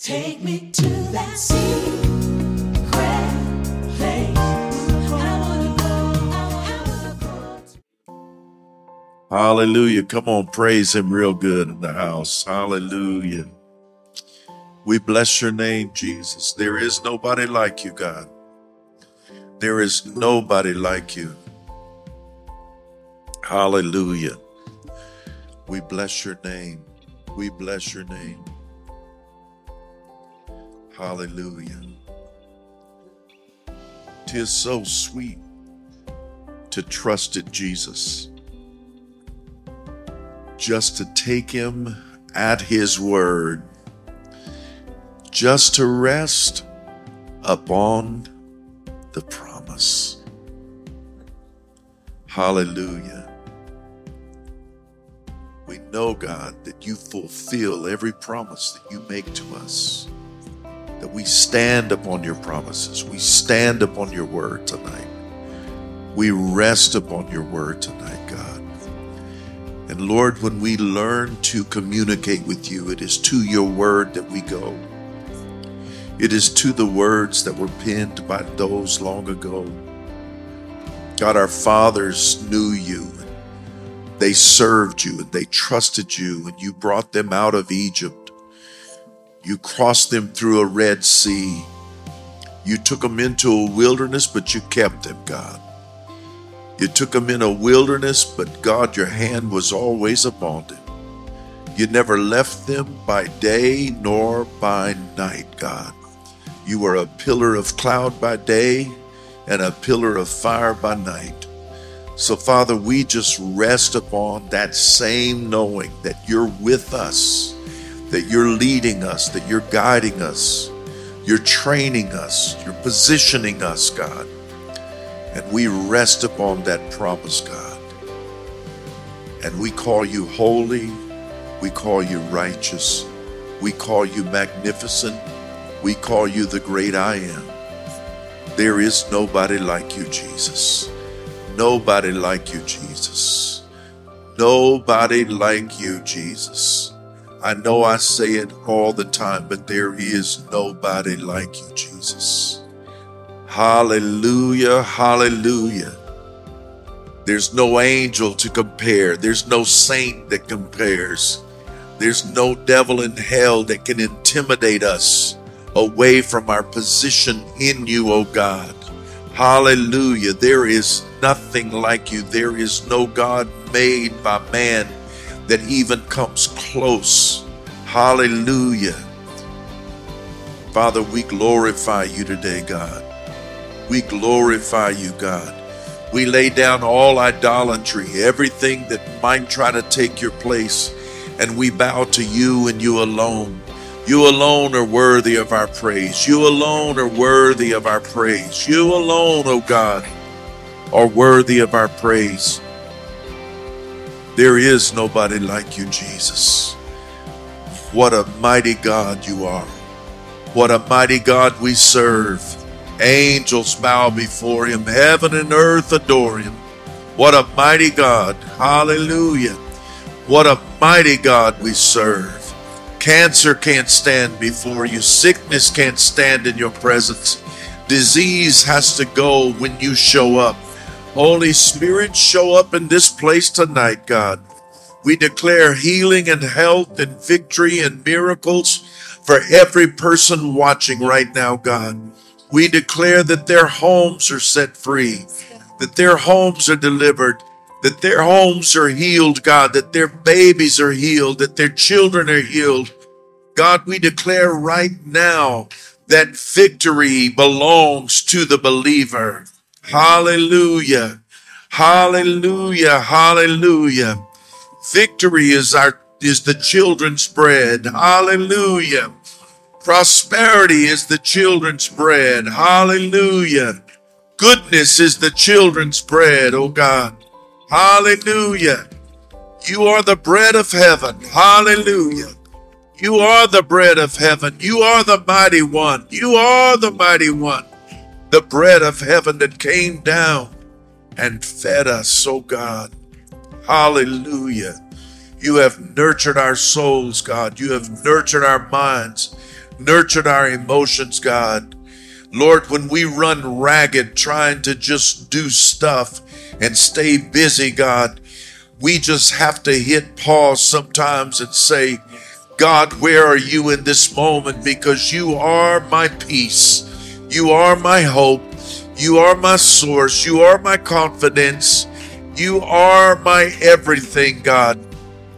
Take me to that secret place. Hallelujah. Come on, praise him real good in the house. Hallelujah. We bless your name, Jesus. There is nobody like you, God. There is nobody like you. Hallelujah. We bless your name. We bless your name. Hallelujah. Tis so sweet to trust in Jesus, just to take him at his word, just to rest upon the promise. Hallelujah. We know, God, that you fulfill every promise that you make to us, that we stand upon your promises. We stand upon your word tonight. We rest upon your word tonight, God. And Lord, when we learn to communicate with you, it is to your word that we go. It is to the words that were penned by those long ago. God, our fathers knew you. They served you and they trusted you, and you brought them out of Egypt. You crossed them through a Red Sea. You took them into a wilderness, but you kept them, God. You took them in a wilderness, but God, your hand was always upon them. You never left them by day nor by night, God. You were a pillar of cloud by day and a pillar of fire by night. So, Father, we just rest upon that same knowing that you're with us, that you're leading us, that you're guiding us, you're training us, you're positioning us, God. And we rest upon that promise, God. And we call you holy, we call you righteous, we call you magnificent, we call you the great I am. There is nobody like you, Jesus. Nobody like you, Jesus. Nobody like you, Jesus. I know I say it all the time, but there is nobody like you, Jesus. Hallelujah, hallelujah. There's no angel to compare. There's no saint that compares. There's no devil in hell that can intimidate us away from our position in you, O God. Hallelujah. There is nothing like you. There is no God made by man that even comes close. Hallelujah. Father, we glorify you today, God. We glorify you, God. We lay down all idolatry, everything that might try to take your place, and we bow to you and you alone. You alone are worthy of our praise. You alone are worthy of our praise. You alone, O God, are worthy of our praise. There is nobody like you, Jesus. What a mighty God you are. What a mighty God we serve. Angels bow before him, heaven and earth adore him. What a mighty God. Hallelujah. What a mighty God we serve. Cancer can't stand before you, sickness can't stand in your presence. Disease has to go when you show up. Holy Spirit, show up in this place tonight, God. We declare healing and health and victory and miracles for every person watching right now, God. We declare that their homes are set free, that their homes are delivered, that their homes are healed, God, that their babies are healed, that their children are healed. God, we declare right now that victory belongs to the believer. Hallelujah. Hallelujah. Hallelujah. Victory is our is the children's bread. Hallelujah. Prosperity is the children's bread. Hallelujah. Goodness is the children's bread, oh God. Hallelujah. You are the bread of heaven. Hallelujah. You are the bread of heaven. You are the mighty one. You are the mighty one. The bread of heaven that came down and fed us, oh God. Hallelujah. You have nurtured our souls, God. You have nurtured our minds. nurtured our emotions, God. Lord, when we run ragged trying to just do stuff and stay busy, God, we just have to hit pause sometimes and say, God, where are you in this moment? Because you are my peace. You are my hope. You are my source. You are my confidence. You are my everything, God.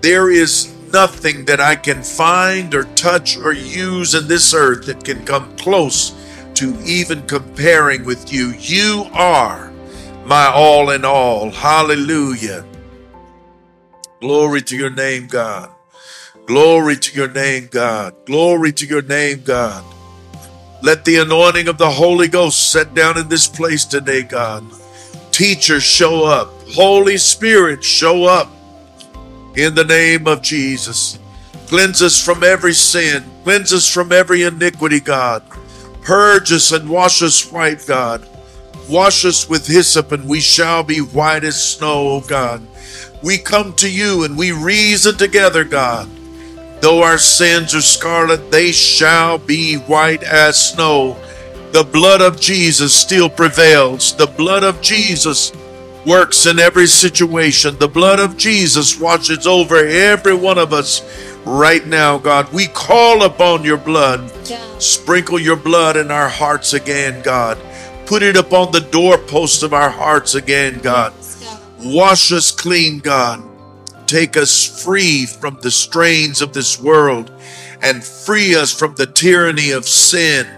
There is nothing that I can find or touch or use in this earth that can come close to even comparing with you. You are my all in all. Hallelujah. Glory to your name, God. Glory to your name, God. Glory to your name, God. Let the anointing of the Holy Ghost set down in this place today, God. Teachers, show up. Holy Spirit, show up in the name of Jesus. Cleanse us from every sin. Cleanse us from every iniquity, God. Purge us and wash us white, God. Wash us with hyssop, and we shall be white as snow, O God. We come to you and we reason together, God. Though our sins are scarlet, they shall be white as snow. The blood of Jesus still prevails. The blood of Jesus works in every situation. The blood of Jesus watches over every one of us right now, God. We call upon your blood. Sprinkle your blood in our hearts again, God. Put it upon the doorposts of our hearts again, God. Wash us clean, God. Take us free from the strains of this world and free us from the tyranny of sin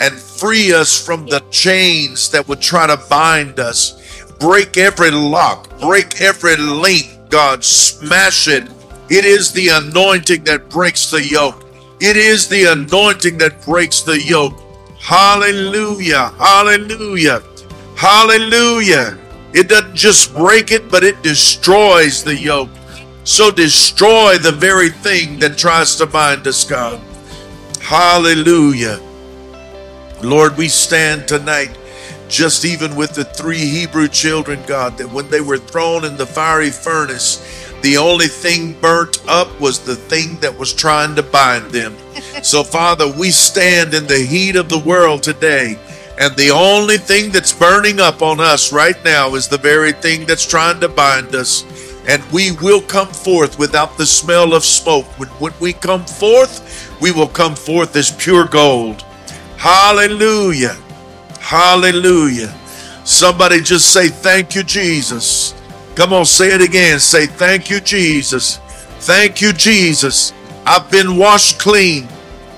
and free us from the chains that would try to bind us. Break every lock, break every link, God. Smash it. It is the anointing that breaks the yoke. It is the anointing that breaks the yoke. Hallelujah. Hallelujah. Hallelujah. It doesn't just break it, but it destroys the yoke. So destroy the very thing that tries to bind us, God. Hallelujah. Lord, we stand tonight just even with the three Hebrew children, God, that when they were thrown in the fiery furnace, the only thing burnt up was the thing that was trying to bind them. So, Father, we stand in the heat of the world today, and the only thing that's burning up on us right now is the very thing that's trying to bind us. And we will come forth without the smell of smoke. When, when we come forth, we will come forth as pure gold. Hallelujah. Hallelujah. Somebody just say, Thank you, Jesus. Come on, say it again. Say, Thank you, Jesus. Thank you, Jesus. I've been washed clean.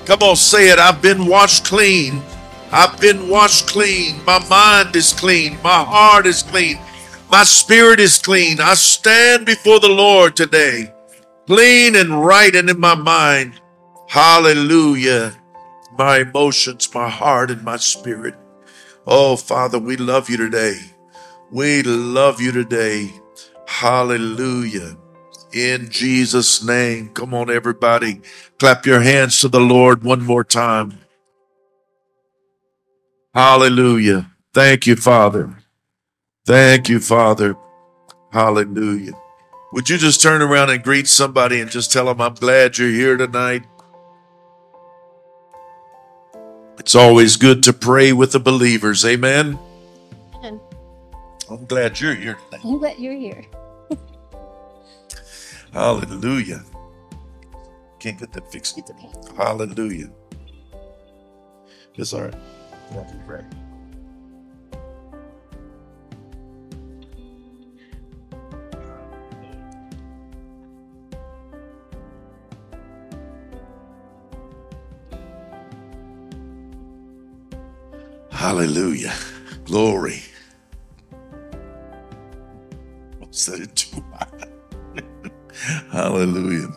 Come on, say it. I've been washed clean. I've been washed clean. My mind is clean. My heart is clean. My spirit is clean. I stand before the Lord today, clean and right and in my mind. Hallelujah. My emotions, my heart, and my spirit. Oh, Father, we love you today. We love you today. Hallelujah. In Jesus' name. Come on, everybody. Clap your hands to the Lord one more time. Hallelujah. Thank you, Father. Thank you, Father. Hallelujah. Would you just turn around and greet somebody and just tell them, I'm glad you're here tonight? It's always good to pray with the believers. Amen. I'm glad you're here tonight. I'm glad you're here. Hallelujah. Can't get that fixed. It's okay. Hallelujah. It's all right. Thank you. Hallelujah. Glory. I said it too high. Hallelujah.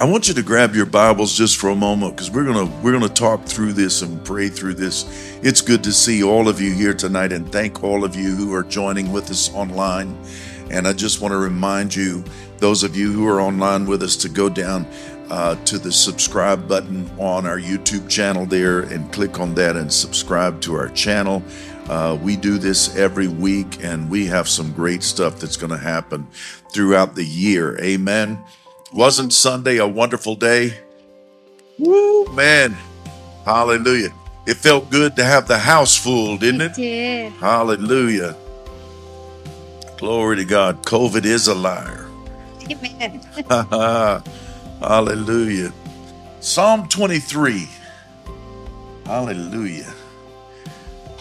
I want you to grab your Bibles just for a moment because we're gonna we're gonna talk through this and pray through this. It's good to see all of you here tonight and thank all of you who are joining with us online. And I just want to remind you, those of you who are online with us, to go down uh, to the subscribe button on our YouTube channel there and click on that and subscribe to our channel. Uh, we do this every week and we have some great stuff that's going to happen throughout the year. Amen. Wasn't Sunday a wonderful day? Woo, man. Hallelujah. It felt good to have the house full, didn't It it? did. Hallelujah. Glory to God. COVID is a liar. Amen. Hallelujah. Psalm 23. Hallelujah.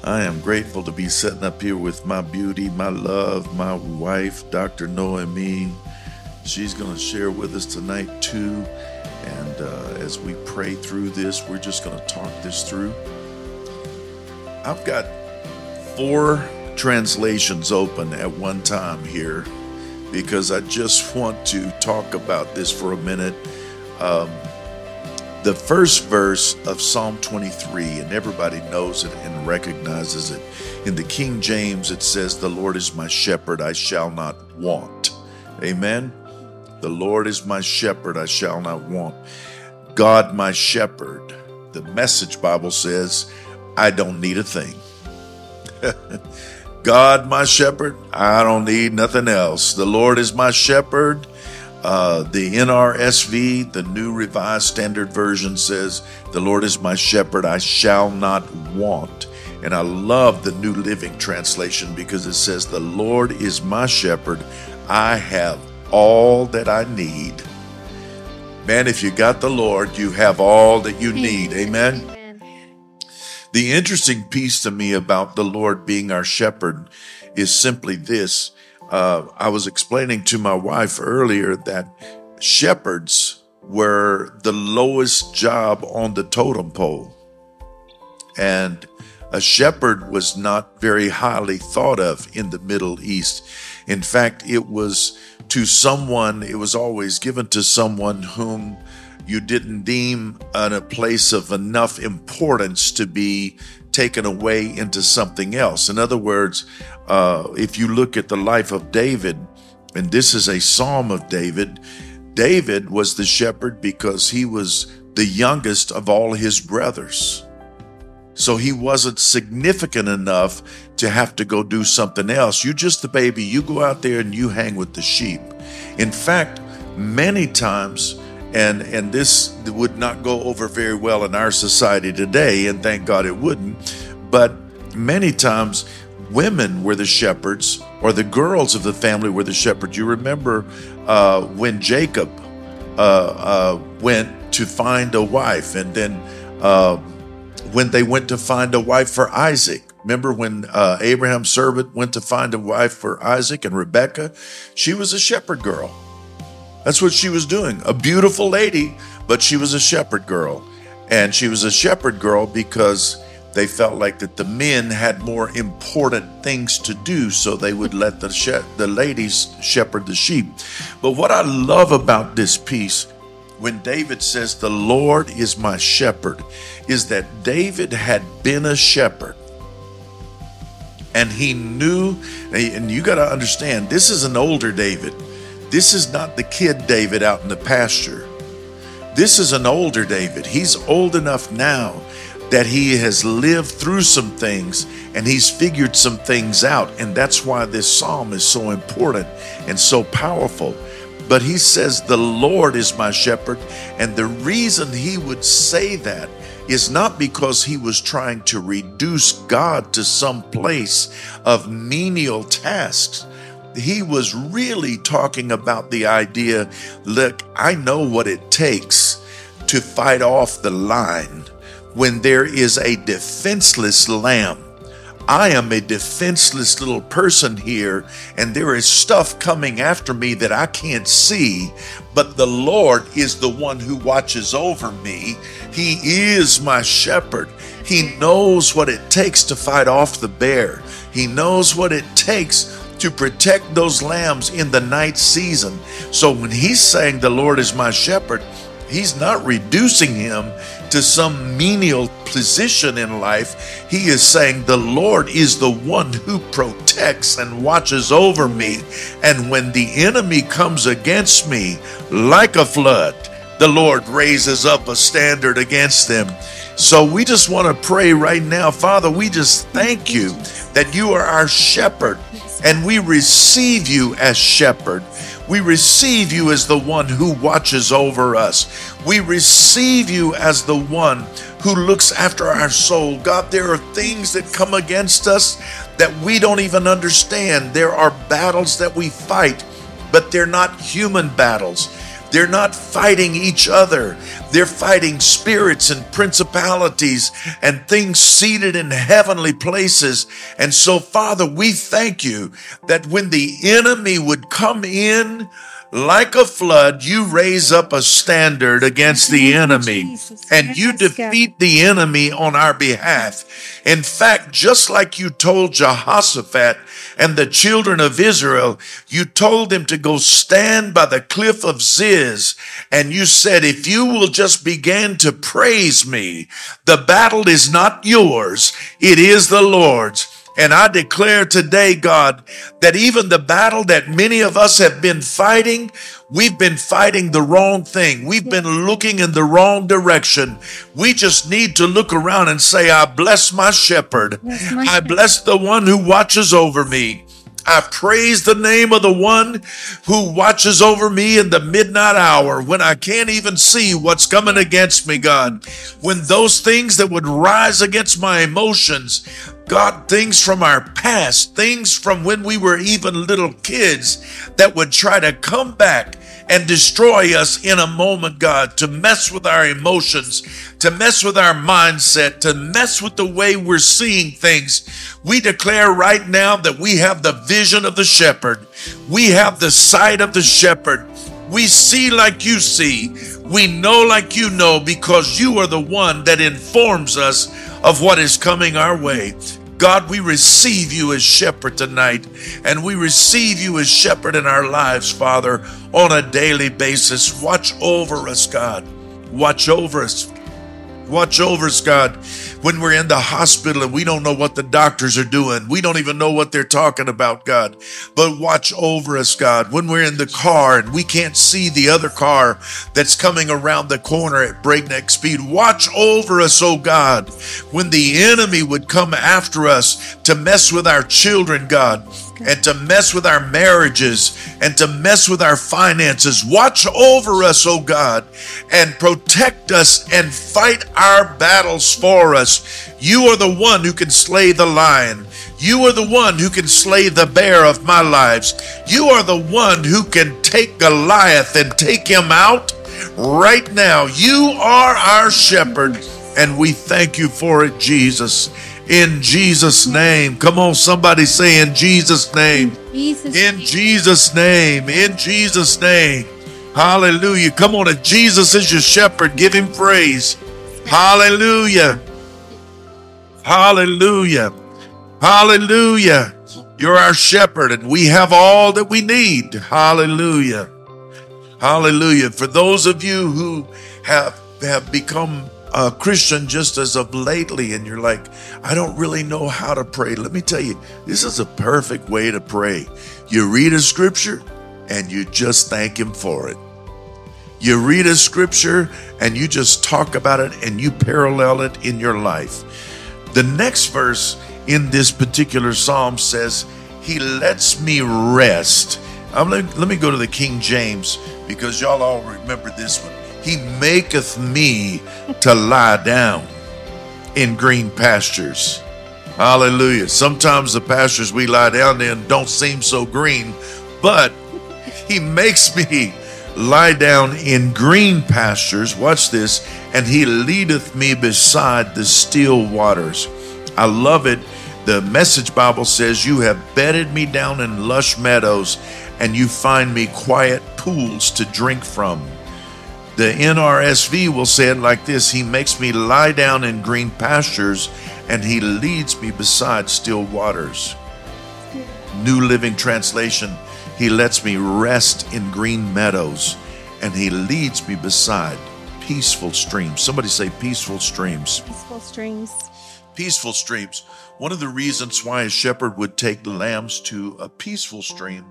I am grateful to be sitting up here with my beauty, my love, my wife, Dr. Noemi. She's going to share with us tonight too. And uh, as we pray through this, we're just going to talk this through. I've got four translations open at one time here because I just want to talk about this for a minute. Um, the first verse of Psalm 23, and everybody knows it and recognizes it. In the King James, it says, The Lord is my shepherd, I shall not want. Amen. The Lord is my shepherd, I shall not want. God, my shepherd. The message Bible says, I don't need a thing. God, my shepherd, I don't need nothing else. The Lord is my shepherd. Uh, the NRSV, the New Revised Standard Version says, The Lord is my shepherd, I shall not want. And I love the New Living Translation because it says, The Lord is my shepherd, I have all that I need. Man, if you got the Lord, you have all that you need. Amen. The interesting piece to me about the Lord being our shepherd is simply this. Uh, I was explaining to my wife earlier that shepherds were the lowest job on the totem pole. And a shepherd was not very highly thought of in the Middle East. In fact, it was to someone, it was always given to someone whom you didn't deem a place of enough importance to be taken away into something else. In other words, uh, if you look at the life of David, and this is a psalm of David, David was the shepherd because he was the youngest of all his brothers. So he wasn't significant enough to have to go do something else. You're just the baby, you go out there and you hang with the sheep. In fact, many times, and and this would not go over very well in our society today, and thank God it wouldn't, but many times women were the shepherds or the girls of the family were the shepherds. You remember uh, when Jacob uh, uh, went to find a wife, and then uh, when they went to find a wife for Isaac. Remember when uh, Abraham's servant went to find a wife for Isaac and Rebekah? She was a shepherd girl. That's what she was doing. A beautiful lady, but she was a shepherd girl. And she was a shepherd girl because they felt like that the men had more important things to do, so they would let the she- the ladies shepherd the sheep. But what I love about this piece when David says, The Lord is my shepherd, is that David had been a shepherd. And he knew, and you got to understand, this is an older David. This is not the kid David out in the pasture. This is an older David. He's old enough now that he has lived through some things and he's figured some things out. And that's why this psalm is so important and so powerful. But he says, The Lord is my shepherd. And the reason he would say that is not because he was trying to reduce God to some place of menial tasks. He was really talking about the idea look, I know what it takes to fight off the line when there is a defenseless lamb. I am a defenseless little person here, and there is stuff coming after me that I can't see, but the Lord is the one who watches over me. He is my shepherd. He knows what it takes to fight off the bear, He knows what it takes to protect those lambs in the night season. So when He's saying, The Lord is my shepherd, He's not reducing him to some menial position in life. He is saying, The Lord is the one who protects and watches over me. And when the enemy comes against me like a flood, the Lord raises up a standard against them. So we just want to pray right now. Father, we just thank you that you are our shepherd and we receive you as shepherd. We receive you as the one who watches over us. We receive you as the one who looks after our soul. God, there are things that come against us that we don't even understand. There are battles that we fight, but they're not human battles. They're not fighting each other. They're fighting spirits and principalities and things seated in heavenly places. And so, Father, we thank you that when the enemy would come in, like a flood, you raise up a standard against the enemy and you defeat the enemy on our behalf. In fact, just like you told Jehoshaphat and the children of Israel, you told them to go stand by the cliff of Ziz. And you said, if you will just begin to praise me, the battle is not yours. It is the Lord's. And I declare today, God, that even the battle that many of us have been fighting, we've been fighting the wrong thing. We've been looking in the wrong direction. We just need to look around and say, I bless my shepherd. Bless my I shepherd. bless the one who watches over me. I praise the name of the one who watches over me in the midnight hour when I can't even see what's coming against me, God. When those things that would rise against my emotions, God, things from our past, things from when we were even little kids that would try to come back and destroy us in a moment, God, to mess with our emotions, to mess with our mindset, to mess with the way we're seeing things. We declare right now that we have the vision of the shepherd. We have the sight of the shepherd. We see like you see. We know like you know because you are the one that informs us of what is coming our way. God, we receive you as shepherd tonight, and we receive you as shepherd in our lives, Father, on a daily basis. Watch over us, God. Watch over us. Watch over us, God. When we're in the hospital and we don't know what the doctors are doing, we don't even know what they're talking about, God. But watch over us, God. When we're in the car and we can't see the other car that's coming around the corner at breakneck speed, watch over us, oh God. When the enemy would come after us to mess with our children, God, and to mess with our marriages and to mess with our finances. Watch over us, oh God, and protect us and fight our battles for us. You are the one who can slay the lion. You are the one who can slay the bear of my lives. You are the one who can take Goliath and take him out right now. You are our shepherd, and we thank you for it, Jesus. In Jesus' name. Come on, somebody say, In Jesus' name. Jesus. In Jesus' name. In Jesus' name. Hallelujah. Come on, if Jesus is your shepherd, give him praise. Hallelujah. Hallelujah. Hallelujah. You're our shepherd, and we have all that we need. Hallelujah. Hallelujah. For those of you who have have become a Christian just as of lately, and you're like, I don't really know how to pray. Let me tell you, this is a perfect way to pray. You read a scripture and you just thank him for it. You read a scripture and you just talk about it and you parallel it in your life. The next verse in this particular psalm says, He lets me rest. I'm let, let me go to the King James because y'all all remember this one. He maketh me to lie down in green pastures. Hallelujah. Sometimes the pastures we lie down in don't seem so green, but he makes me lie down in green pastures. Watch this. And he leadeth me beside the still waters. I love it. The message Bible says, You have bedded me down in lush meadows, and you find me quiet pools to drink from. The NRSV will say it like this He makes me lie down in green pastures, and He leads me beside still waters. New Living Translation He lets me rest in green meadows, and He leads me beside peaceful streams. Somebody say peaceful streams Peaceful streams. peaceful streams. One of the reasons why a shepherd would take the lambs to a peaceful stream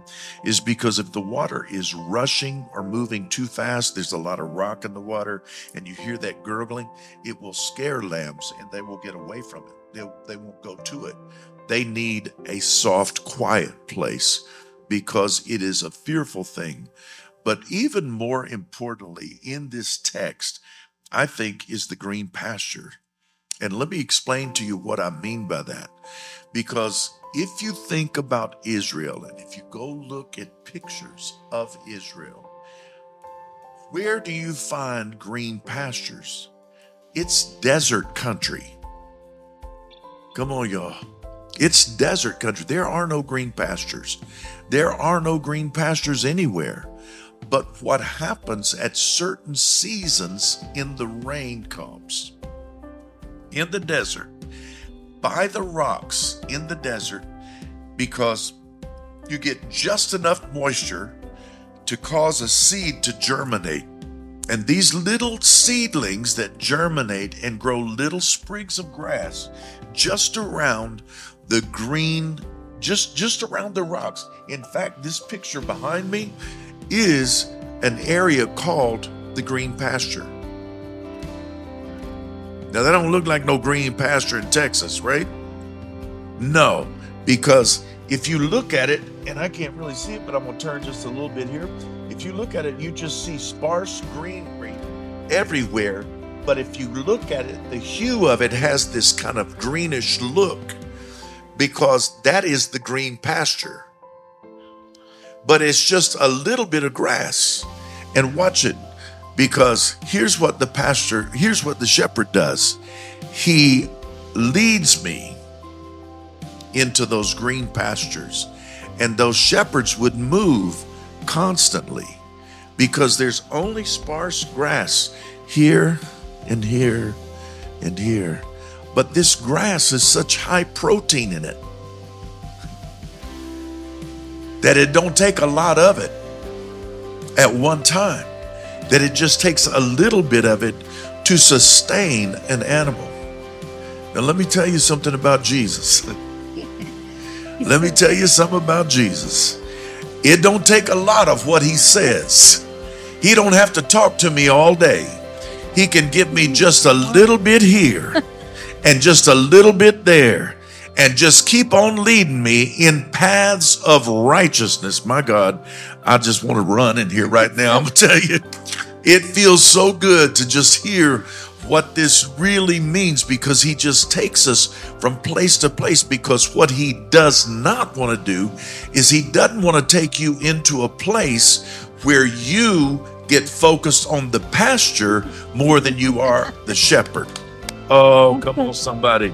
is because if the water is rushing or moving too fast, there's a lot of rock in the water, and you hear that gurgling, it will scare lambs and they will get away from it. They, they won't go to it. They need a soft, quiet place because it is a fearful thing. But even more importantly, in this text, I think is the green pasture. And let me explain to you what I mean by that. Because if you think about Israel and if you go look at pictures of Israel, where do you find green pastures? It's desert country. Come on, y'all. It's desert country. There are no green pastures. There are no green pastures anywhere. But what happens at certain seasons in the rain comes in the desert by the rocks in the desert because you get just enough moisture to cause a seed to germinate. And these little seedlings that germinate and grow little sprigs of grass just around the green, just, just around the rocks. In fact, this picture behind me is an area called the green pasture. Now that don't look like no green pasture in Texas, right? No, because if you look at it, and I can't really see it, but I'm gonna turn just a little bit here. If you look at it, you just see sparse greenery everywhere. But if you look at it, the hue of it has this kind of greenish look because that is the green pasture. But it's just a little bit of grass. And watch it because here's what the pastor, here's what the shepherd does. He leads me into those green pastures, and those shepherds would move constantly because there's only sparse grass here and here and here. But this grass is such high protein in it that it don't take a lot of it at one time that it just takes a little bit of it to sustain an animal. Now let me tell you something about jesus. Let me tell you something about jesus. It don't take a lot of what he says. He don't have to talk to me all day. He can give me just a little bit here and just a little bit there and just keep on leading me in paths of righteousness. My God, I just want to run in here right now. I'm going to tell you, it feels so good to just hear what this really means because he just takes us from place to place. Because what he does not want to do is he doesn't want to take you into a place where you get focused on the pasture more than you are the shepherd. Oh, come on, somebody.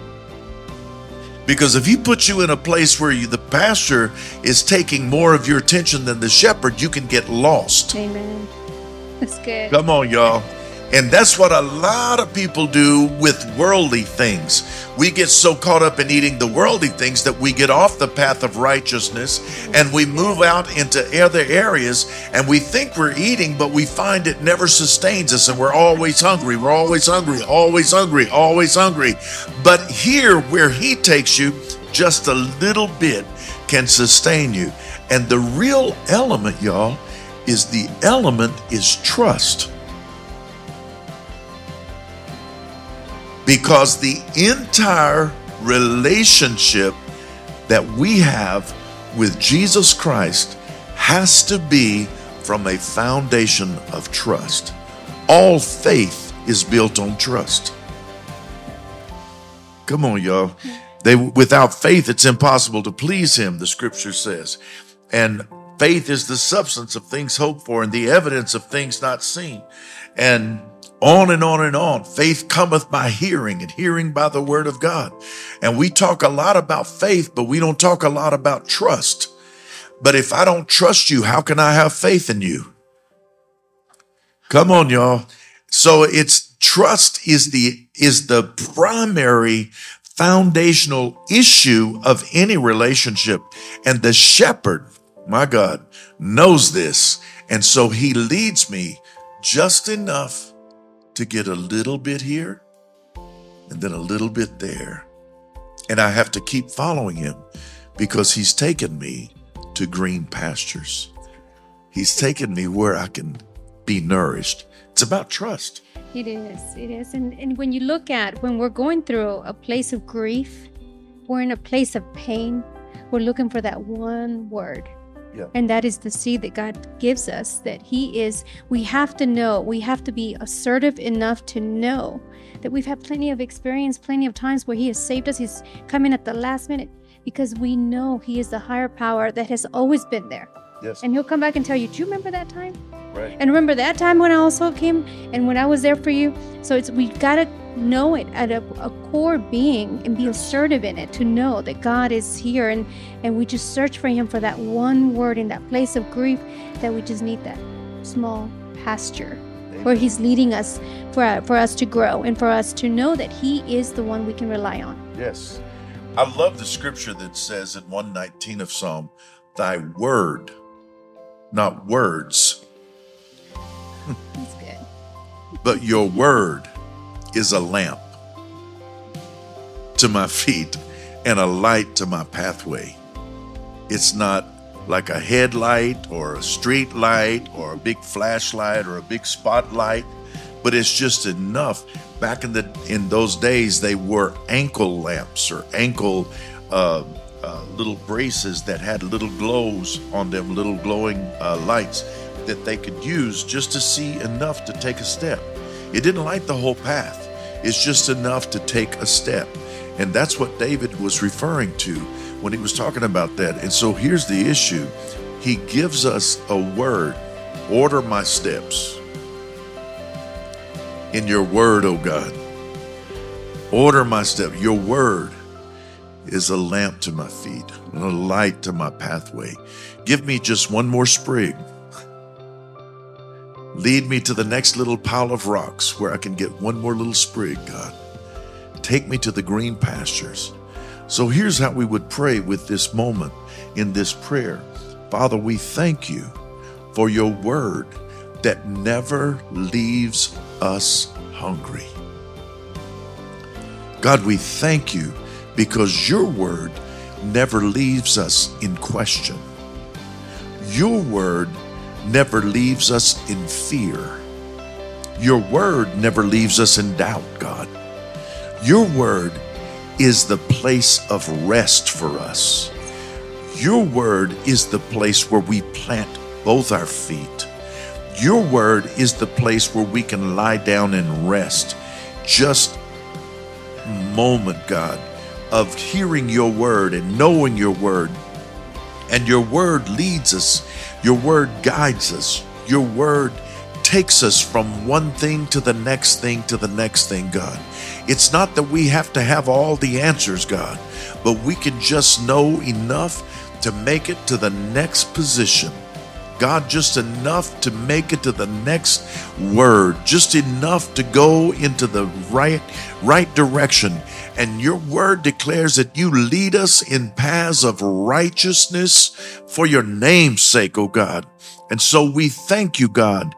Because if he puts you in a place where you, the pastor is taking more of your attention than the shepherd, you can get lost. Amen. That's good. Come on, y'all. And that's what a lot of people do with worldly things. We get so caught up in eating the worldly things that we get off the path of righteousness and we move out into other areas and we think we're eating, but we find it never sustains us and we're always hungry. We're always hungry, always hungry, always hungry. But here, where He takes you, just a little bit can sustain you. And the real element, y'all, is the element is trust. Because the entire relationship that we have with Jesus Christ has to be from a foundation of trust. All faith is built on trust. Come on, y'all. They without faith it's impossible to please him, the scripture says. And faith is the substance of things hoped for and the evidence of things not seen. And on and on and on. Faith cometh by hearing, and hearing by the word of God. And we talk a lot about faith, but we don't talk a lot about trust. But if I don't trust you, how can I have faith in you? Come on, y'all. So it's trust is the is the primary foundational issue of any relationship. And the shepherd, my God, knows this. And so he leads me just enough to get a little bit here and then a little bit there. And I have to keep following him because he's taken me to green pastures. He's taken me where I can be nourished. It's about trust. It is. It is. And, and when you look at when we're going through a place of grief, we're in a place of pain, we're looking for that one word. Yeah. And that is the seed that God gives us, that He is, we have to know, we have to be assertive enough to know that we've had plenty of experience, plenty of times where He has saved us. He's coming at the last minute because we know He is the higher power that has always been there. Yes. And He'll come back and tell you, Do you remember that time? right. And remember that time when I also came and when I was there for you? So it's we gotta know it at a, a core being and be assertive in it to know that God is here and and we just search for him for that one word in that place of grief that we just need that small pasture where he's leading us for for us to grow and for us to know that he is the one we can rely on. Yes. I love the scripture that says in 119 of Psalm, Thy word, not words, That's good. but your word is a lamp to my feet and a light to my pathway. It's not like a headlight or a street light or a big flashlight or a big spotlight, but it's just enough. Back in the in those days, they were ankle lamps or ankle uh, uh, little braces that had little glows on them, little glowing uh, lights that they could use just to see enough to take a step. It didn't light the whole path. It's just enough to take a step. And that's what David was referring to when he was talking about that. And so here's the issue He gives us a word order my steps in your word, O God. Order my step. Your word is a lamp to my feet and a light to my pathway. Give me just one more sprig. Lead me to the next little pile of rocks where I can get one more little sprig, God. Take me to the green pastures. So here's how we would pray with this moment in this prayer. Father, we thank you for your word that never leaves us hungry. God, we thank you because your word never leaves us in question. Your word never leaves us in fear. Your word never leaves us in doubt, God. Your word is the place of rest for us. Your word is the place where we plant both our feet. Your word is the place where we can lie down and rest. Just moment, God, of hearing your word and knowing your word. And your word leads us, your word guides us, your word takes us from one thing to the next thing to the next thing, God. It's not that we have to have all the answers, God, but we can just know enough to make it to the next position. God, just enough to make it to the next word, just enough to go into the right right direction. And your word declares that you lead us in paths of righteousness for your name's sake, O God. And so we thank you, God.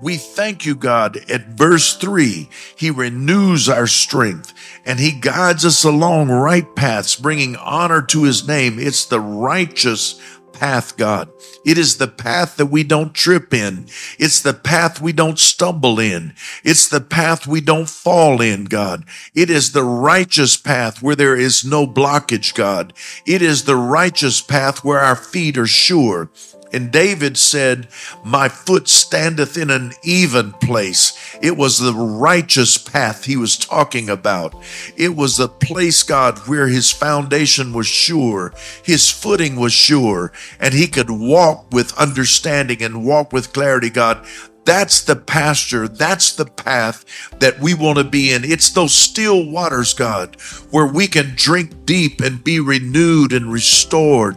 We thank you, God. At verse 3, He renews our strength and He guides us along right paths, bringing honor to His name. It's the righteous path, God. It is the path that we don't trip in. It's the path we don't stumble in. It's the path we don't fall in, God. It is the righteous path where there is no blockage, God. It is the righteous path where our feet are sure. And David said, My foot standeth in an even place. It was the righteous path he was talking about. It was the place, God, where his foundation was sure, his footing was sure, and he could walk with understanding and walk with clarity, God. That's the pasture. That's the path that we want to be in. It's those still waters, God, where we can drink deep and be renewed and restored.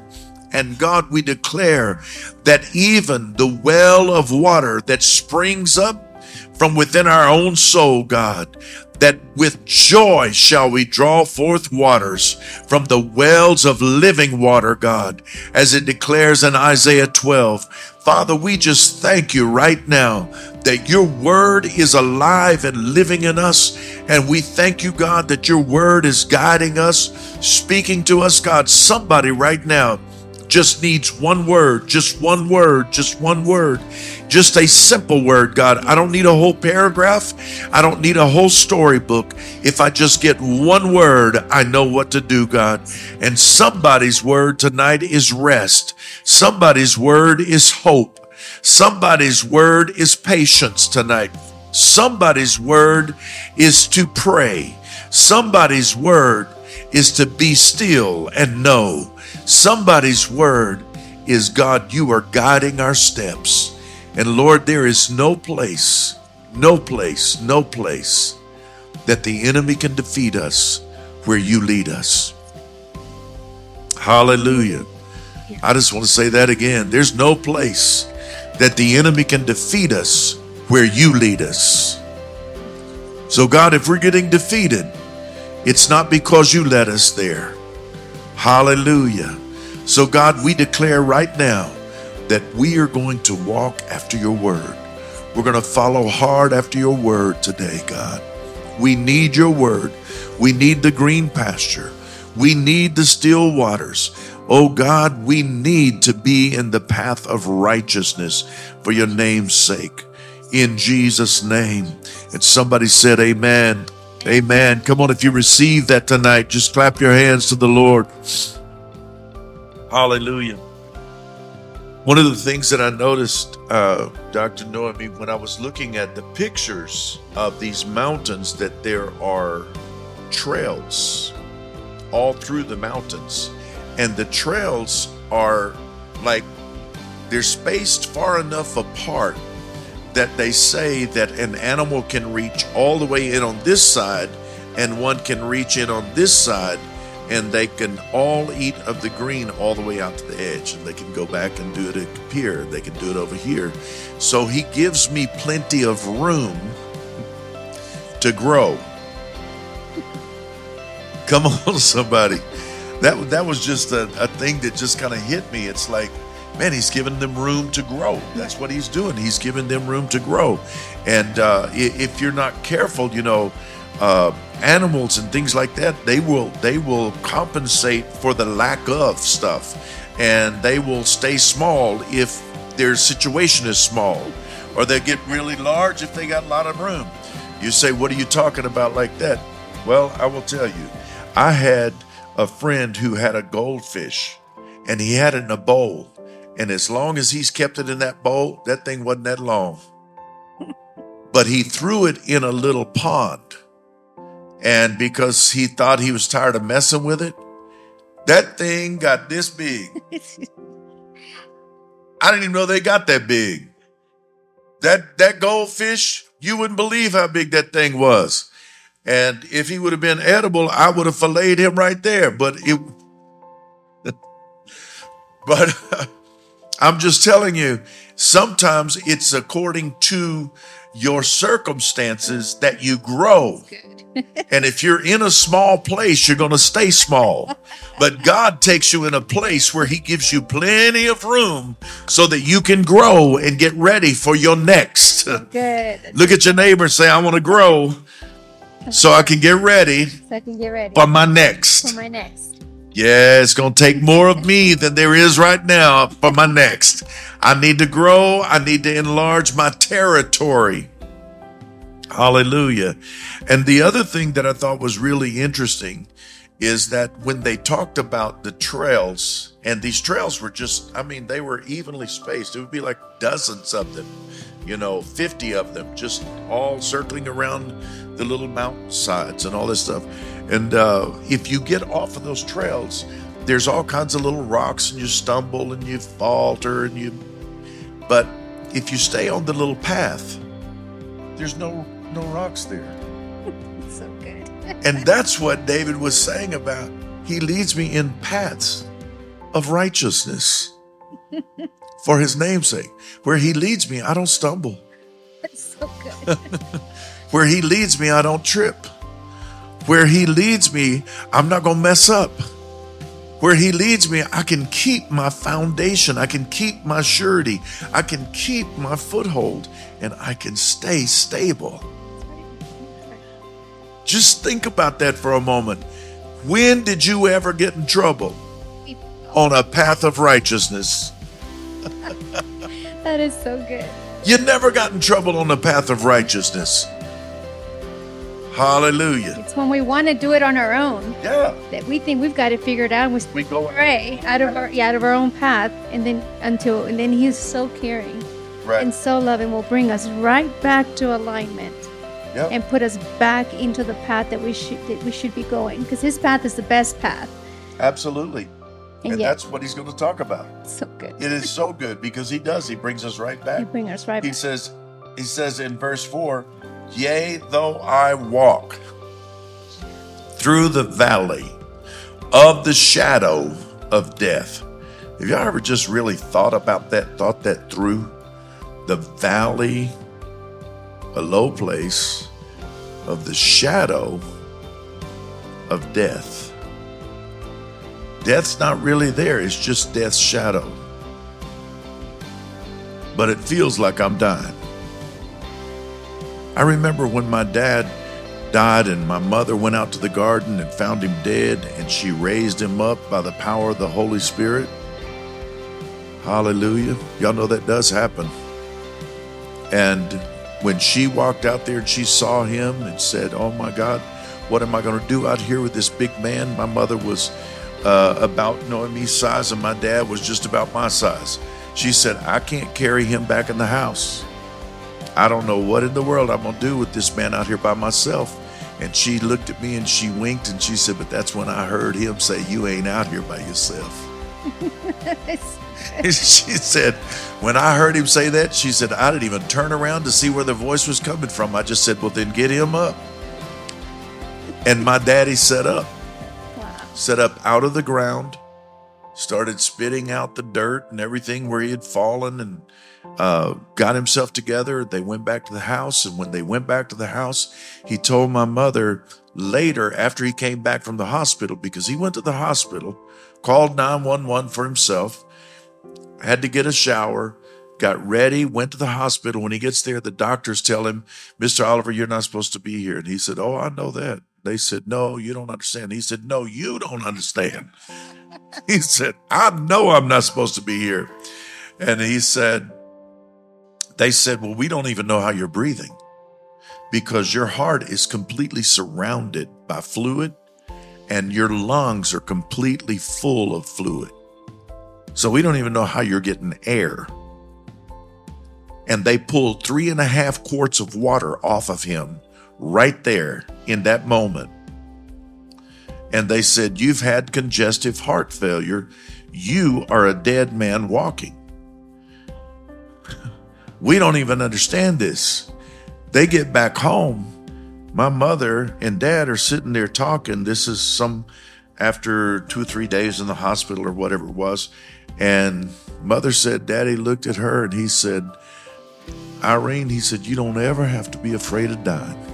And God, we declare that even the well of water that springs up from within our own soul, God, that with joy shall we draw forth waters from the wells of living water, God, as it declares in Isaiah 12. Father, we just thank you right now that your word is alive and living in us. And we thank you, God, that your word is guiding us, speaking to us, God. Somebody right now just needs one word, just one word, just one word, just a simple word, God. I don't need a whole paragraph. I don't need a whole storybook. If I just get one word, I know what to do, God. And somebody's word tonight is rest. Somebody's word is hope. Somebody's word is patience tonight. Somebody's word is to pray. Somebody's word is to be still and know. Somebody's word is God, you are guiding our steps. And Lord, there is no place, no place, no place that the enemy can defeat us where you lead us. Hallelujah. I just want to say that again. There's no place that the enemy can defeat us where you lead us. So, God, if we're getting defeated, it's not because you led us there. Hallelujah. So, God, we declare right now that we are going to walk after your word. We're going to follow hard after your word today, God. We need your word. We need the green pasture. We need the still waters. Oh God, we need to be in the path of righteousness for your name's sake. In Jesus' name. And somebody said, Amen. Amen. Come on, if you receive that tonight, just clap your hands to the Lord. Hallelujah. One of the things that I noticed, uh, Dr. Noemi, when I was looking at the pictures of these mountains, that there are trails all through the mountains. And the trails are like they're spaced far enough apart that they say that an animal can reach all the way in on this side and one can reach in on this side and they can all eat of the green all the way out to the edge and they can go back and do it here. They can do it over here. So he gives me plenty of room to grow. Come on somebody. That that was just a, a thing that just kind of hit me. It's like man he's giving them room to grow. That's what he's doing. He's giving them room to grow. And uh, if you're not careful you know uh, animals and things like that they will they will compensate for the lack of stuff. And they will stay small if their situation is small. Or they get really large if they got a lot of room. You say what are you talking about like that? Well i will tell you. I had a friend who had a goldfish and he had it in a bowl and as long as he's kept it in that bowl that thing wasn't that long but he threw it in a little pond and because he thought he was tired of messing with it, that thing got this big. I didn't even know they got that big. That that goldfish, you wouldn't believe how big that thing was. And if he would have been edible, I would have filleted him right there. But it but I'm just telling you, sometimes it's according to your circumstances that you grow. And if you're in a small place, you're going to stay small. But God takes you in a place where He gives you plenty of room so that you can grow and get ready for your next. Good. Look at your neighbor and say, I want to grow so I can get ready So I can get ready for my next. for my next. Yeah, it's going to take more of me than there is right now for my next. I need to grow. I need to enlarge my territory. Hallelujah. And the other thing that I thought was really interesting is that when they talked about the trails, and these trails were just, I mean, they were evenly spaced. It would be like dozens of them, you know, 50 of them, just all circling around the little mountainsides and all this stuff. And uh, if you get off of those trails, there's all kinds of little rocks, and you stumble and you falter, and you. But if you stay on the little path, there's no no rocks there. So good. And that's what David was saying about he leads me in paths of righteousness for his namesake. Where he leads me, I don't stumble. so good. Where he leads me, I don't trip. Where he leads me, I'm not going to mess up. Where he leads me, I can keep my foundation. I can keep my surety. I can keep my foothold and I can stay stable. Just think about that for a moment. When did you ever get in trouble? on a path of righteousness. That is so good. You never got in trouble on the path of righteousness. Hallelujah. It's when we want to do it on our own Yeah. that we think we've got to figure it figured out. We We go pray out of our yeah, out of our own path, and then until and then He's so caring right. and so loving will bring us right back to alignment Yep. and put us back into the path that we should that we should be going because His path is the best path. Absolutely. And, And yet, that's what he's going to talk about. so good. It is so good because he does. He brings us right back He back. bring us right He back. says, he says in verse 4, Yea, though I walk through the valley of the shadow of death. Have y'all ever just really thought about that, thought that through? The valley, a low place of the shadow of death. Death's not really there, it's just death's shadow. But it feels like I'm dying. I remember when my dad died and my mother went out to the garden and found him dead and she raised him up by the power of the Holy Spirit. Hallelujah. Y'all know that does happen. And when she walked out there and she saw him and said, Oh my God, what am I going to do out here with this big man? My mother was uh, about me size and my dad was just about my size. She said, I can't carry him back in the house. I don't know what in the world I'm going to do with this man out here by myself. And she looked at me and she winked and she said, But that's when I heard him say, You ain't out here by yourself. she said, When I heard him say that, she said, I didn't even turn around to see where the voice was coming from. I just said, Well, then get him up. And my daddy set up, wow. set up out of the ground, started spitting out the dirt and everything where he had fallen and uh, got himself together. They went back to the house. And when they went back to the house, he told my mother later, after he came back from the hospital, because he went to the hospital, called 911 for himself, had to get a shower, got ready, went to the hospital. When he gets there, the doctors tell him, Mr. Oliver, you're not supposed to be here. And he said, Oh, I know that. They said, No, you don't understand. He said, No, you don't understand. He said, I know I'm not supposed to be here. And he said, They said, Well, we don't even know how you're breathing because your heart is completely surrounded by fluid and your lungs are completely full of fluid. So we don't even know how you're getting air. And they pulled three and a half quarts of water off of him right there in that moment. And they said, You've had congestive heart failure. You are a dead man walking. we don't even understand this. They get back home. My mother and dad are sitting there talking. This is some after two or three days in the hospital or whatever it was. And mother said, Daddy looked at her and he said, Irene, he said, You don't ever have to be afraid of dying.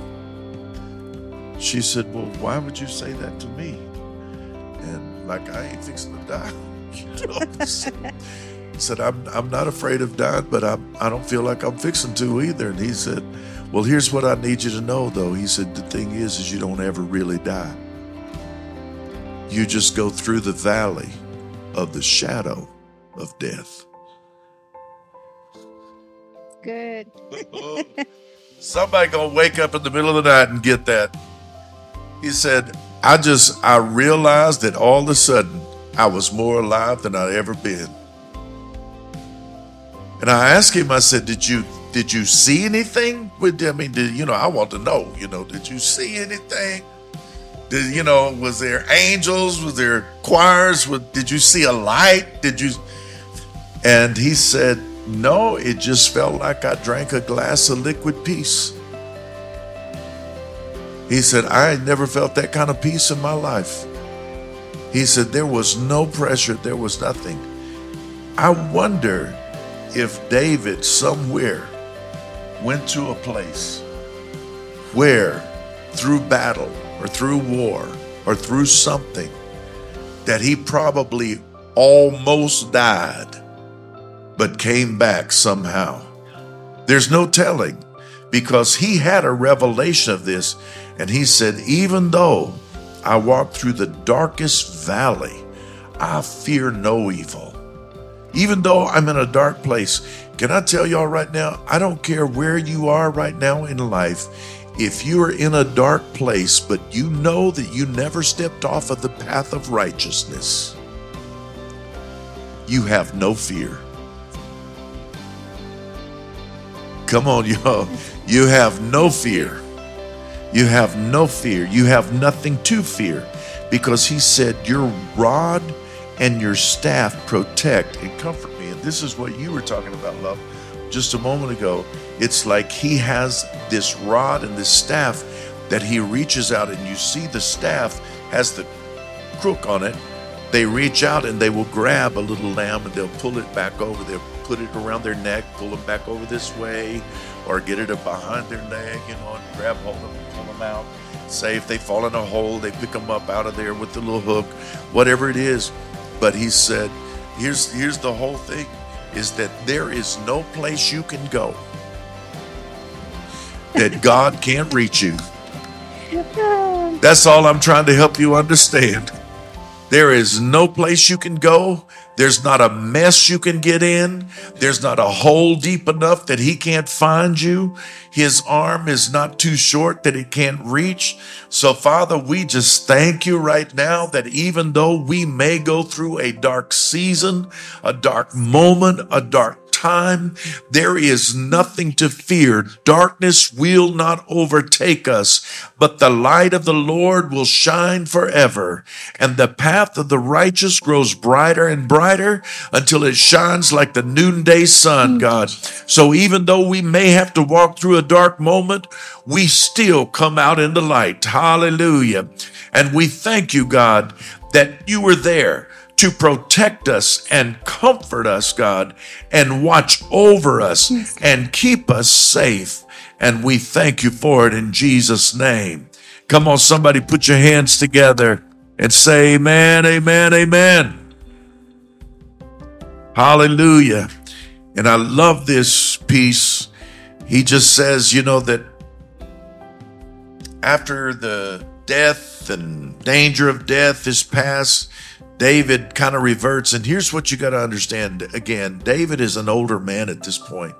She said, Well, why would you say that to me? And like I ain't fixing to die. You know? said, I'm I'm not afraid of dying, but I'm I don't feel like I'm fixing to either. And he said, Well, here's what I need you to know though. He said, The thing is, is you don't ever really die. You just go through the valley of the shadow of death. Good. Somebody gonna wake up in the middle of the night and get that. He said, I just I realized that all of a sudden I was more alive than I'd ever been. And I asked him, I said, Did you did you see anything with I mean, did you know, I want to know, you know, did you see anything? Did you know, was there angels? Was there choirs? Did you see a light? Did you and he said, No, it just felt like I drank a glass of liquid peace. He said, I had never felt that kind of peace in my life. He said, There was no pressure, there was nothing. I wonder if David somewhere went to a place where, through battle or through war or through something, that he probably almost died but came back somehow. There's no telling because he had a revelation of this and he said, Even though I walk through the darkest valley, I fear no evil. Even though I'm in a dark place, can I tell y'all right now? I don't care where you are right now in life. If you are in a dark place, but you know that you never stepped off of the path of righteousness, you have no fear. Come on, y'all. You have no fear. You have no fear. You have nothing to fear because he said, Your rod and your staff protect and comfort me. And this is what you were talking about, love, just a moment ago. It's like he has this rod and this staff that he reaches out, and you see the staff has the crook on it. They reach out and they will grab a little lamb and they'll pull it back over. They'll put it around their neck, pull them back over this way, or get it up behind their leg, you know, and grab hold of them, pull them out. Say if they fall in a hole, they pick them up out of there with the little hook, whatever it is. But he said, here's here's the whole thing is that there is no place you can go that God can't reach you. That's all I'm trying to help you understand. There is no place you can go. There's not a mess you can get in. There's not a hole deep enough that he can't find you. His arm is not too short that it can't reach. So, Father, we just thank you right now that even though we may go through a dark season, a dark moment, a dark time, there is nothing to fear. Darkness will not overtake us, but the light of the Lord will shine forever. And the path of the righteous grows brighter and brighter until it shines like the noonday sun, hmm. God. So even though we may have to walk through a dark moment, we still come out in the light. Hallelujah. And we thank you, God, that you were there to protect us and comfort us, God, and watch over us and keep us safe. And we thank you for it in Jesus' name. Come on, somebody, put your hands together and say, Amen, Amen, Amen. Hallelujah. And I love this piece. He just says, you know, that after the death and danger of death is past, David kind of reverts. And here's what you got to understand again David is an older man at this point.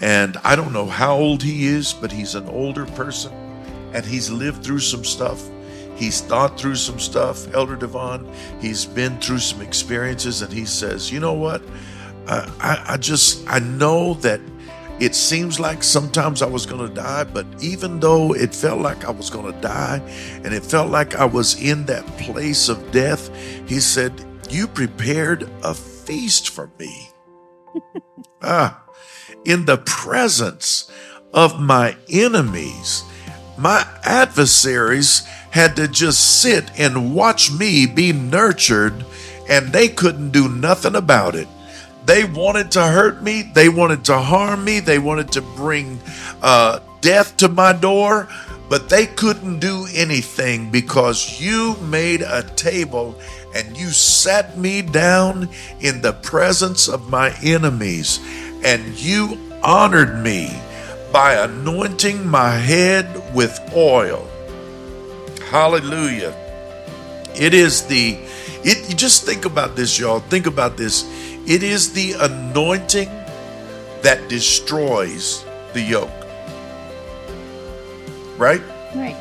And I don't know how old he is, but he's an older person and he's lived through some stuff. He's thought through some stuff, Elder Devon. He's been through some experiences and he says, you know what? I, I, just, I know that it seems like sometimes I was going to die, but even though it felt like I was going to die and it felt like I was in that place of death, he said, You prepared a feast for me. ah, in the presence of my enemies. My adversaries had to just sit and watch me be nurtured, and they couldn't do nothing about it. They wanted to hurt me. They wanted to harm me. They wanted to bring uh, death to my door, but they couldn't do anything because you made a table and you sat me down in the presence of my enemies and you honored me by anointing my head with oil. Hallelujah. It is the it you just think about this y'all. Think about this. It is the anointing that destroys the yoke. Right? Right.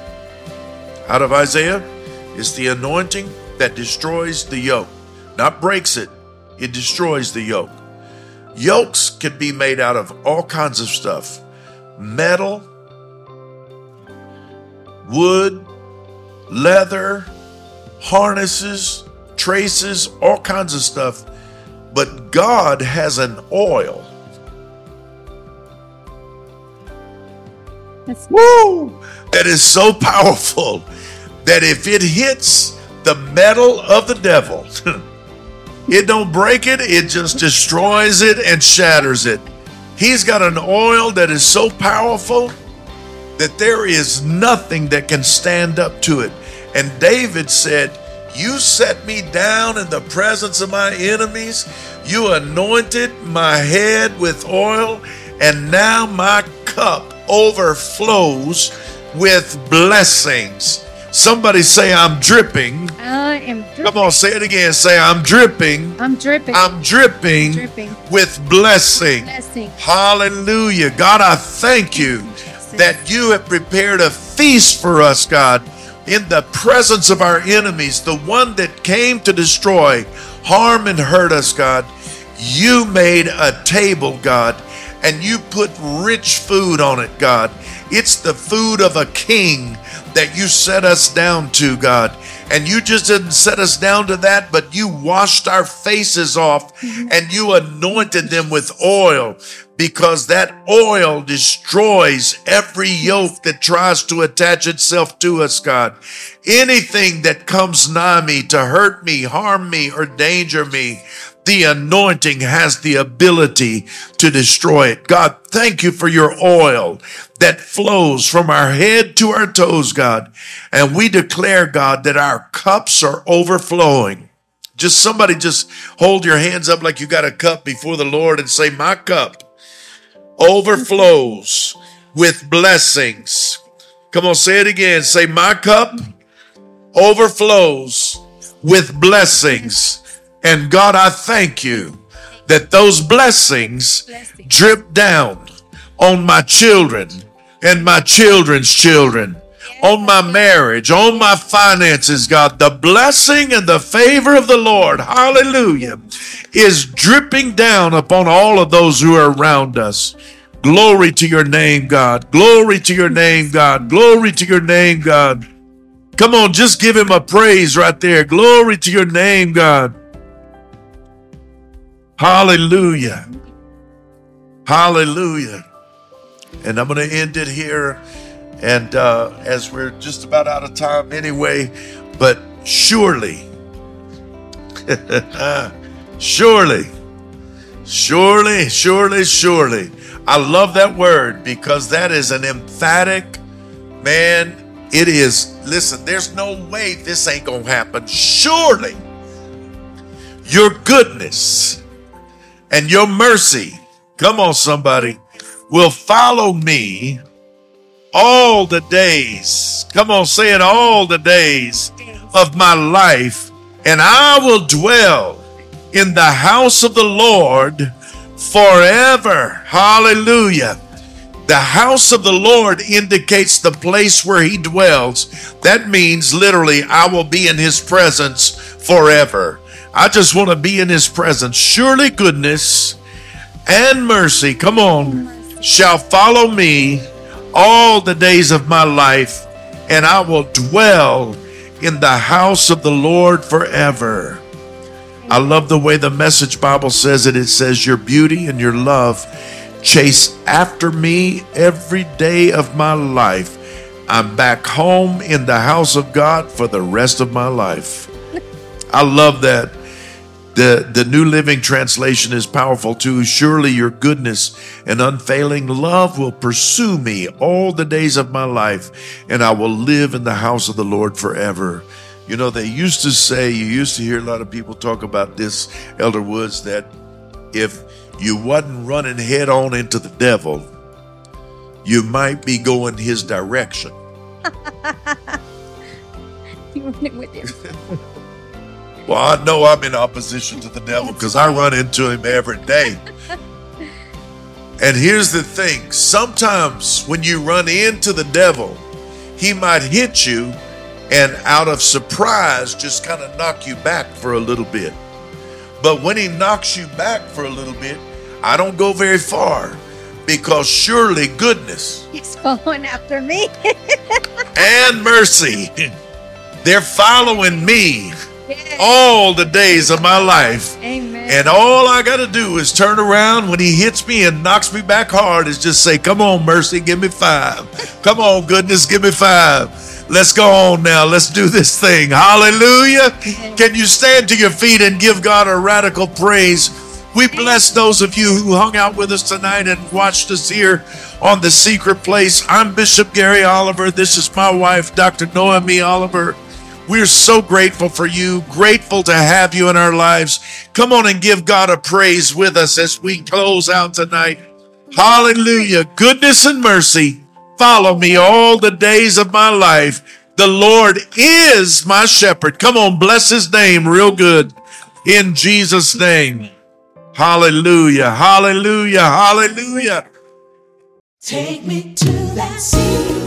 Out of Isaiah, it's the anointing that destroys the yoke. Not breaks it, it destroys the yoke. Yokes can be made out of all kinds of stuff metal, wood, leather, harnesses, traces, all kinds of stuff. But God has an oil. That's Woo! That is so powerful that if it hits the metal of the devil, it don't break it, it just destroys it and shatters it. He's got an oil that is so powerful that there is nothing that can stand up to it. And David said, You set me down in the presence of my enemies. You anointed my head with oil, and now my cup overflows with blessings. Somebody say, I'm dripping. I am dripping. Come on, say it again. Say, I'm dripping. I'm dripping. I'm dripping dripping. with blessing. Blessing. Hallelujah. God, I thank you that you have prepared a feast for us, God, in the presence of our enemies, the one that came to destroy, harm, and hurt us, God. You made a table, God, and you put rich food on it, God. It's the food of a king that you set us down to, God. And you just didn't set us down to that, but you washed our faces off mm-hmm. and you anointed them with oil because that oil destroys every yoke that tries to attach itself to us, God. Anything that comes nigh me to hurt me, harm me, or danger me, the anointing has the ability to destroy it. God, thank you for your oil that flows from our head to our toes, God. And we declare, God, that our cups are overflowing. Just somebody just hold your hands up like you got a cup before the Lord and say, My cup overflows with blessings. Come on, say it again. Say, My cup overflows with blessings. And God, I thank you that those blessings drip down on my children and my children's children, on my marriage, on my finances, God. The blessing and the favor of the Lord, hallelujah, is dripping down upon all of those who are around us. Glory to your name, God. Glory to your name, God. Glory to your name, God. Come on, just give him a praise right there. Glory to your name, God. Hallelujah. Hallelujah. And I'm going to end it here. And uh, as we're just about out of time anyway, but surely, surely, surely, surely, surely. I love that word because that is an emphatic, man, it is. Listen, there's no way this ain't going to happen. Surely, your goodness and your mercy, come on, somebody, will follow me all the days. Come on, say it all the days of my life, and I will dwell in the house of the Lord forever. Hallelujah. The house of the Lord indicates the place where he dwells. That means literally, I will be in his presence forever. I just want to be in his presence. Surely goodness and mercy, come on, shall follow me all the days of my life, and I will dwell in the house of the Lord forever. I love the way the message Bible says it. It says, Your beauty and your love chase after me every day of my life. I'm back home in the house of God for the rest of my life. I love that. The, the New Living Translation is powerful too. Surely your goodness and unfailing love will pursue me all the days of my life, and I will live in the house of the Lord forever. You know, they used to say, you used to hear a lot of people talk about this, Elder Woods, that if you wasn't running head on into the devil, you might be going his direction. You run it with him. Well, I know I'm in opposition to the devil because I run into him every day. And here's the thing sometimes when you run into the devil, he might hit you and out of surprise just kind of knock you back for a little bit. But when he knocks you back for a little bit, I don't go very far because surely goodness He's following after me. and mercy, they're following me Yes. all the days of my life. Amen. And all I got to do is turn around when he hits me and knocks me back hard is just say, Come on, mercy, give me five. Come on, goodness, give me five. Let's go on now. Let's do this thing. Hallelujah. Can you stand to your feet and give God a radical praise? We bless those of you who hung out with us tonight and watched us here on the secret place. I'm Bishop Gary Oliver. This is my wife, Dr. Noemi Oliver. We're so grateful for you, grateful to have you in our lives. Come on and give God a praise with us as we close out tonight. Hallelujah. Goodness and mercy follow me all the days of my life. The Lord is my shepherd. Come on, bless his name real good. In Jesus' name. Hallelujah. Hallelujah. Hallelujah. Take me to that sea.